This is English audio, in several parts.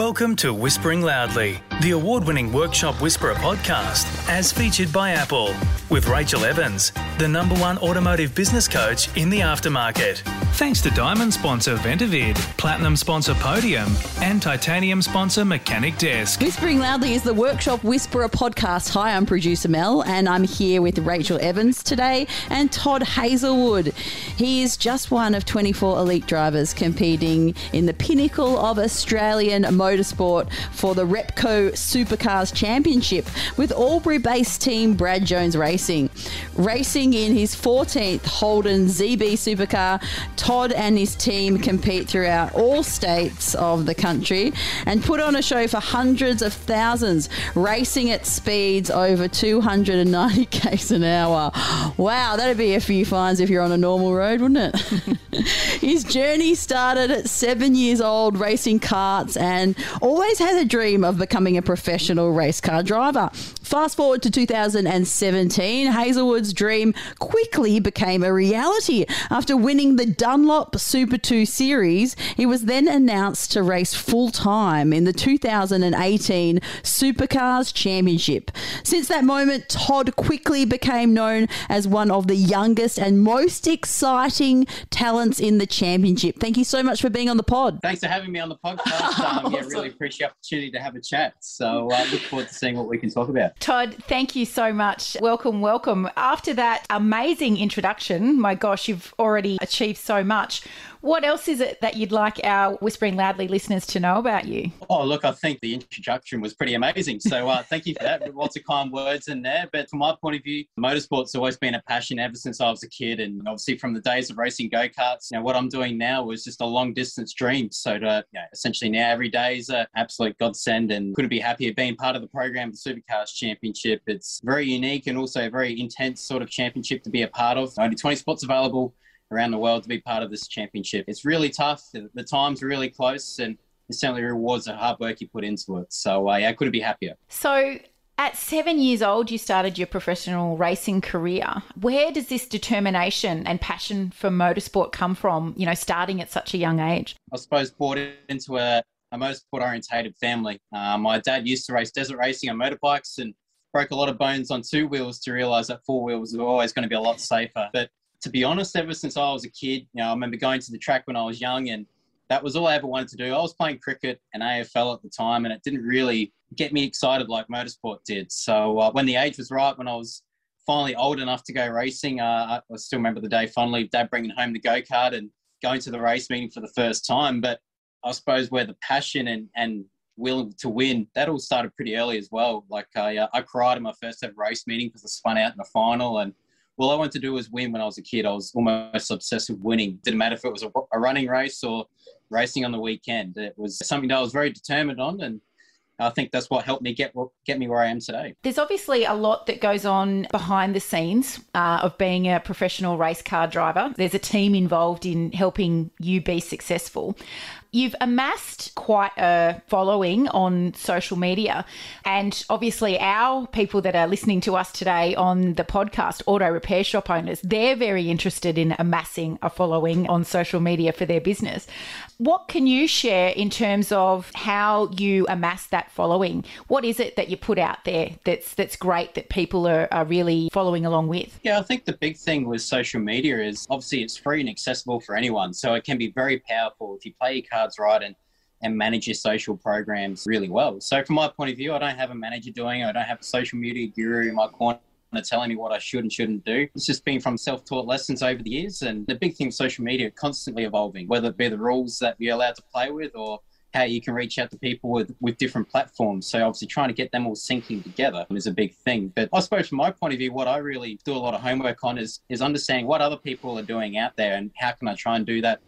Welcome to Whispering Loudly, the award winning Workshop Whisperer podcast, as featured by Apple, with Rachel Evans, the number one automotive business coach in the aftermarket. Thanks to Diamond sponsor Ventavid, Platinum sponsor Podium, and Titanium sponsor Mechanic Desk. Whispering Loudly is the Workshop Whisperer podcast. Hi, I'm producer Mel, and I'm here with Rachel Evans today and Todd Hazelwood. He is just one of 24 elite drivers competing in the pinnacle of Australian motorsport for the Repco Supercars Championship with Albury based team Brad Jones Racing. Racing in his 14th Holden ZB Supercar, Todd and his team compete throughout all states of the country and put on a show for hundreds of thousands, racing at speeds over 290 k's an hour. Wow, that'd be a few fines if you're on a normal road, wouldn't it? his journey started at seven years old, racing karts and always had a dream of becoming a professional race car driver. Fast forward to 2017, Hazelwood's dream quickly became a reality. After winning the Dunlop Super 2 Series, he was then announced to race full time in the 2018 Supercars Championship. Since that moment, Todd quickly became known as one of the youngest and most exciting talents in the championship. Thank you so much for being on the pod. Thanks for having me on the podcast. Um, yeah, really appreciate the opportunity to have a chat. So I uh, look forward to seeing what we can talk about. Todd, thank you so much. Welcome, welcome. After that amazing introduction, my gosh, you've already achieved so much. What else is it that you'd like our Whispering Loudly listeners to know about you? Oh, look, I think the introduction was pretty amazing. So uh, thank you for that. Lots of kind words in there. But from my point of view, motorsport's always been a passion ever since I was a kid. And obviously from the days of racing go-karts, you know, what I'm doing now was just a long distance dream. So to, you know, essentially now every day is an absolute godsend and couldn't be happier being part of the program, the Supercars Championship. It's very unique and also a very intense sort of championship to be a part of. Only 20 spots available around the world to be part of this championship. It's really tough. The, the times really close, and it certainly rewards the hard work you put into it. So uh, yeah, I couldn't be happier. So. At seven years old, you started your professional racing career. Where does this determination and passion for motorsport come from, you know, starting at such a young age? I suppose brought into a, a motorsport orientated family. Uh, my dad used to race desert racing on motorbikes and broke a lot of bones on two wheels to realize that four wheels were always going to be a lot safer. But to be honest, ever since I was a kid, you know, I remember going to the track when I was young and that was all I ever wanted to do. I was playing cricket and AFL at the time, and it didn't really get me excited like motorsport did. So uh, when the age was right, when I was finally old enough to go racing, uh, I still remember the day fondly. Dad bringing home the go kart and going to the race meeting for the first time. But I suppose where the passion and and will to win that all started pretty early as well. Like I, uh, I cried in my first ever race meeting because I spun out in the final and all I wanted to do was win when I was a kid. I was almost obsessed with winning. Didn't matter if it was a, a running race or racing on the weekend. It was something that I was very determined on, and I think that's what helped me get get me where I am today. There's obviously a lot that goes on behind the scenes uh, of being a professional race car driver. There's a team involved in helping you be successful. You've amassed quite a following on social media. And obviously, our people that are listening to us today on the podcast, auto repair shop owners, they're very interested in amassing a following on social media for their business. What can you share in terms of how you amass that following? What is it that you put out there that's that's great that people are, are really following along with? Yeah, I think the big thing with social media is obviously it's free and accessible for anyone. So it can be very powerful if you play your right and and manage your social programs really well. So from my point of view, I don't have a manager doing it. I don't have a social media guru in my corner telling me what I should and shouldn't do. It's just been from self-taught lessons over the years. And the big thing with social media, constantly evolving, whether it be the rules that you're allowed to play with or how you can reach out to people with, with different platforms. So obviously trying to get them all syncing together is a big thing. But I suppose from my point of view, what I really do a lot of homework on is is understanding what other people are doing out there and how can I try and do that,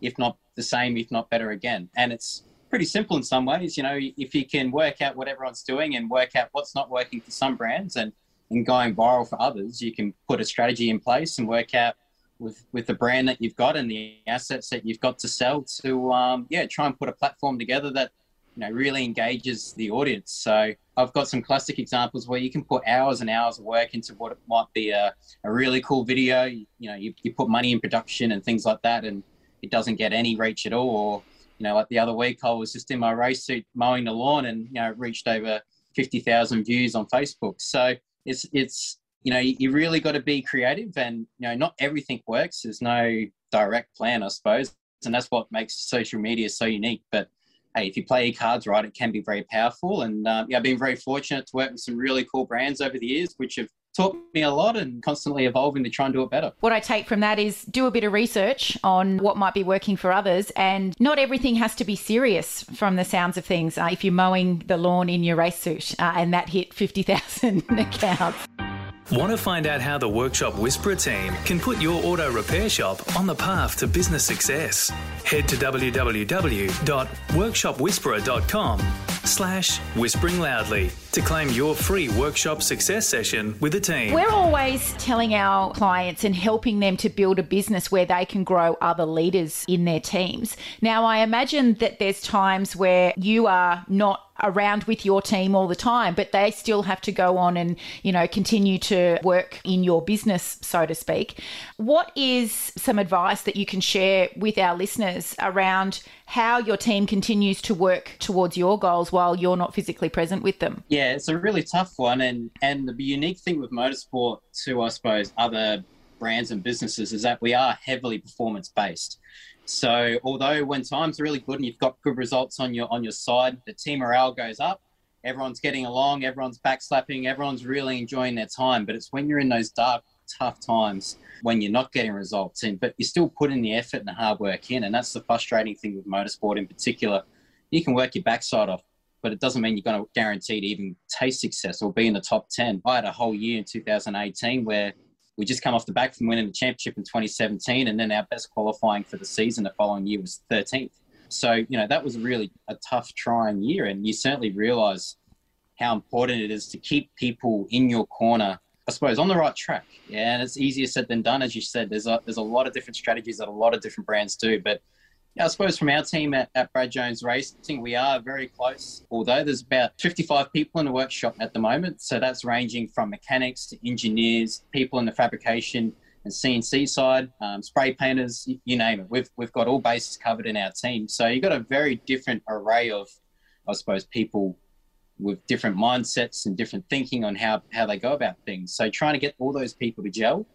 if not the same, if not better again. And it's pretty simple in some ways. You know, if you can work out what everyone's doing and work out what's not working for some brands and, and going viral for others, you can put a strategy in place and work out with with the brand that you've got and the assets that you've got to sell to um, yeah try and put a platform together that you know really engages the audience so i've got some classic examples where you can put hours and hours of work into what might be a, a really cool video you, you know you, you put money in production and things like that and it doesn't get any reach at all or You know, like the other week, I was just in my race suit mowing the lawn, and you know, reached over fifty thousand views on Facebook. So it's it's you know, you really got to be creative, and you know, not everything works. There's no direct plan, I suppose, and that's what makes social media so unique. But hey, if you play your cards right, it can be very powerful. And um, yeah, I've been very fortunate to work with some really cool brands over the years, which have taught me a lot and constantly evolving to try and do it better. What I take from that is do a bit of research on what might be working for others, and not everything has to be serious from the sounds of things. Uh, if you're mowing the lawn in your race suit uh, and that hit 50,000 accounts. Want to find out how the Workshop Whisperer team can put your auto repair shop on the path to business success? Head to www.workshopwhisperer.com slash whispering loudly to claim your free workshop success session with the team. We're always telling our clients and helping them to build a business where they can grow other leaders in their teams. Now, I imagine that there's times where you are not around with your team all the time, but they still have to go on and, you know, continue to work in your business, so to speak. What is some advice that you can share with our listeners around how your team continues to work towards your goals while you're not physically present with them? Yeah, it's a really tough one. And, and the unique thing with motorsport to, I suppose, other brands and businesses is that we are heavily performance based. So although when times are really good and you've got good results on your on your side, the team morale goes up. Everyone's getting along, everyone's backslapping, everyone's really enjoying their time. But it's when you're in those dark, tough times when you're not getting results in, but you're still putting the effort and the hard work in. And that's the frustrating thing with motorsport in particular. You can work your backside off, but it doesn't mean you're going to guarantee to even taste success or be in the top 10. I had a whole year in 2018 where we just come off the back from winning the championship in 2017, and then our best qualifying for the season the following year was 13th. So you know that was really a tough, trying year, and you certainly realise how important it is to keep people in your corner. I suppose on the right track. Yeah, and it's easier said than done, as you said. There's a there's a lot of different strategies that a lot of different brands do, but I suppose from our team at, at Brad Jones Racing, we are very close. Although there's about 55 people in the workshop at the moment, so that's ranging from mechanics to engineers, people in the fabrication and CNC side, um, spray painters, you, you name it. We've we've got all bases covered in our team. So you've got a very different array of, I suppose, people with different mindsets and different thinking on how how they go about things. So trying to get all those people to gel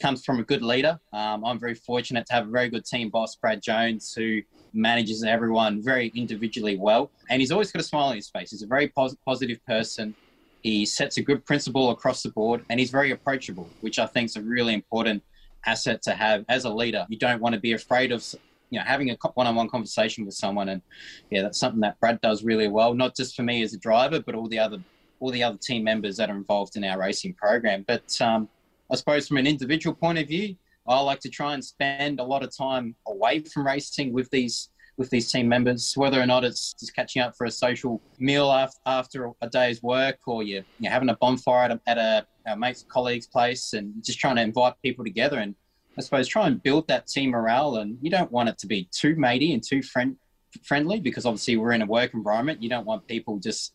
comes from a good leader. Um, I'm very fortunate to have a very good team boss, Brad Jones, who manages everyone very individually well. And he's always got a smile on his face. He's a very pos- positive person. He sets a good principle across the board and he's very approachable, which I think is a really important asset to have as a leader. You don't want to be afraid of you know having a one-on-one conversation with someone and yeah that's something that Brad does really well not just for me as a driver but all the other all the other team members that are involved in our racing program but um, I suppose from an individual point of view, I like to try and spend a lot of time away from racing with these with these team members, whether or not it's just catching up for a social meal after, after a day's work, or you're, you're having a bonfire at a, at a, a mate's colleague's place, and just trying to invite people together and I suppose try and build that team morale. And you don't want it to be too matey and too friend, friendly because obviously we're in a work environment. You don't want people just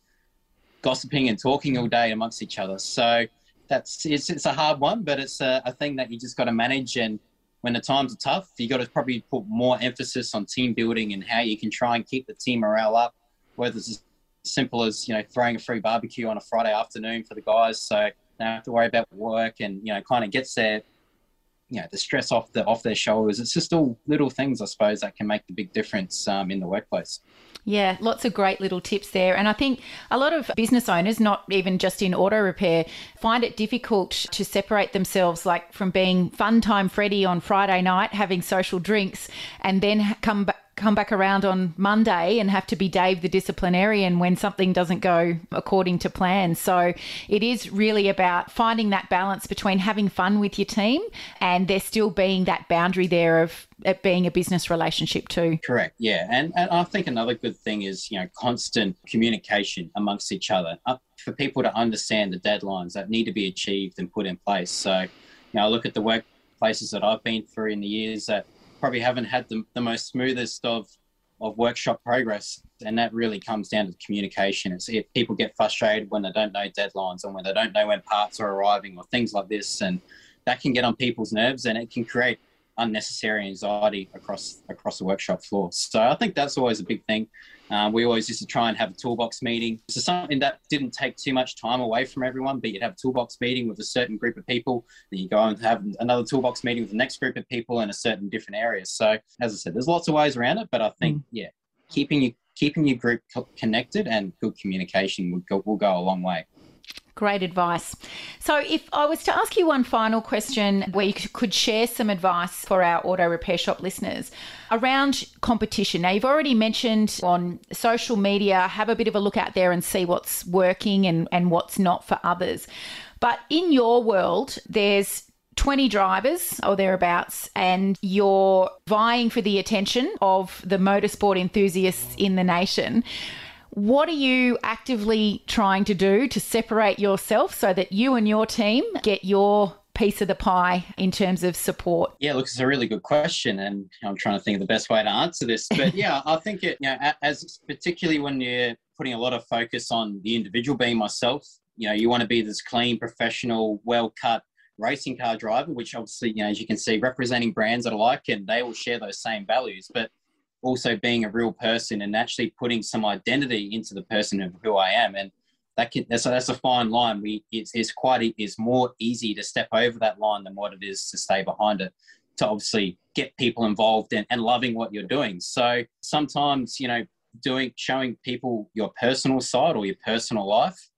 gossiping and talking all day amongst each other. So that's it's, it's a hard one, but it's a, a thing that you just got to manage. And when the times are tough, you got to probably put more emphasis on team building and how you can try and keep the team morale up. Whether it's as simple as you know throwing a free barbecue on a Friday afternoon for the guys, so they don't have to worry about work, and you know kind of gets their you know the stress off the off their shoulders. It's just all little things, I suppose, that can make the big difference um, in the workplace. Yeah, lots of great little tips there. And I think a lot of business owners, not even just in auto repair, find it difficult to separate themselves like from being fun time Freddy on Friday night, having social drinks, and then come back come back around on Monday and have to be Dave the disciplinarian when something doesn't go according to plan. So it is really about finding that balance between having fun with your team and there still being that boundary there of it being a business relationship too. Correct. Yeah, and and I think another good thing is you know constant communication amongst each other uh, for people to understand the deadlines that need to be achieved and put in place. So, you know, I look at the workplaces that I've been through in the years that probably haven't had the, the most smoothest of of workshop progress and that really comes down to communication. It's if people get frustrated when they don't know deadlines and when they don't know when parts are arriving or things like this and that can get on people's nerves and it can create unnecessary anxiety across across the workshop floor. So I think that's always a big thing. Uh, we always used to try and have a toolbox meeting. So something that didn't take too much time away from everyone, but you'd have a toolbox meeting with a certain group of people. Then you go and have another toolbox meeting with the next group of people in a certain different area. So as I said, there's lots of ways around it, but I think mm. yeah, keeping you keeping your group connected and good communication will go, will go a long way. Great advice. So, if I was to ask you one final question where you could share some advice for our auto repair shop listeners around competition. Now, you've already mentioned on social media, have a bit of a look out there and see what's working and, and what's not for others. But in your world, there's 20 drivers or thereabouts, and you're vying for the attention of the motorsport enthusiasts in the nation. What are you actively trying to do to separate yourself so that you and your team get your piece of the pie in terms of support? Yeah, look, it's a really good question, and I'm trying to think of the best way to answer this. But yeah, I think it, you know, as particularly when you're putting a lot of focus on the individual, being myself, you know, you want to be this clean, professional, well cut racing car driver, which obviously, you know, as you can see, representing brands that I like, and they will share those same values. But also being a real person and actually putting some identity into the person of who I am. And that can, that's, a fine line. We, it's, it's quite, it's more easy to step over that line than what it is to stay behind it, to obviously get people involved and, and loving what you're doing. So sometimes, you know, doing, showing people your personal side or your personal life,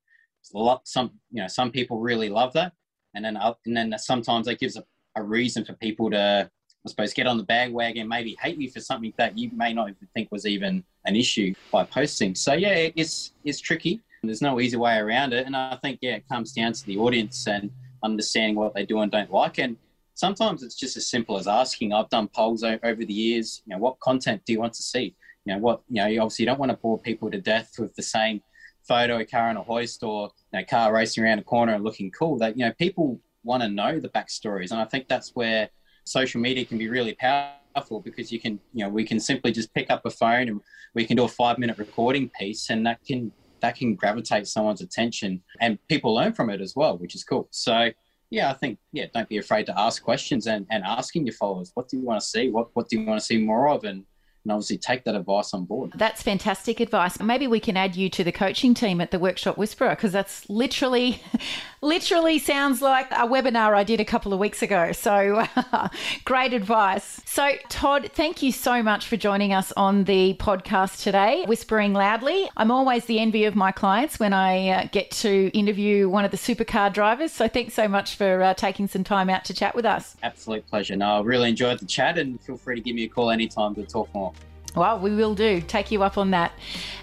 lot some, you know, some people really love that. And then, uh, and then sometimes that gives a, a reason for people to I suppose, get on the bandwagon, maybe hate you for something that you may not even think was even an issue by posting. So yeah, it's it's tricky. There's no easy way around it, and I think yeah, it comes down to the audience and understanding what they do and don't like. And sometimes it's just as simple as asking. I've done polls over the years. You know, what content do you want to see? You know, what you know, you obviously you don't want to bore people to death with the same photo, car in a hoist, or you know, car racing around a corner and looking cool. That you know, people want to know the backstories, and I think that's where social media can be really powerful because you can, you know, we can simply just pick up a phone and we can do a five minute recording piece and that can that can gravitate someone's attention and people learn from it as well, which is cool. So yeah, I think yeah, don't be afraid to ask questions and, and asking your followers, what do you want to see? What what do you want to see more of? And and obviously take that advice on board. That's fantastic advice. Maybe we can add you to the coaching team at the Workshop Whisperer because that's literally, literally sounds like a webinar I did a couple of weeks ago. So great advice. So, Todd, thank you so much for joining us on the podcast today, Whispering Loudly. I'm always the envy of my clients when I uh, get to interview one of the supercar drivers. So, thanks so much for uh, taking some time out to chat with us. Absolute pleasure. No, I really enjoyed the chat and feel free to give me a call anytime to talk more. Well, we will do. Take you up on that.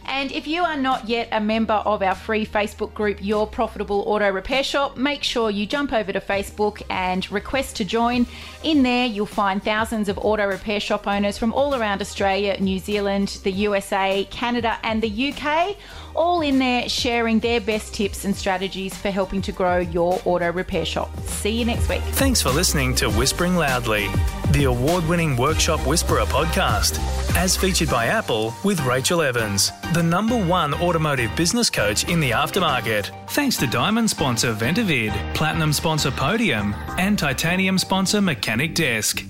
And if you are not yet a member of our free Facebook group, Your Profitable Auto Repair Shop, make sure you jump over to Facebook and request to join. In there, you'll find thousands of auto repair shop owners from all around Australia, New Zealand, the USA, Canada, and the UK all in there sharing their best tips and strategies for helping to grow your auto repair shop. See you next week. Thanks for listening to Whispering Loudly, the award winning Workshop Whisperer podcast, as featured by Apple with Rachel Evans, the number one automotive business coach in the aftermarket. Thanks to Diamond sponsor Ventavid, Platinum sponsor Podium, and Titanium sponsor Mechanic Desk.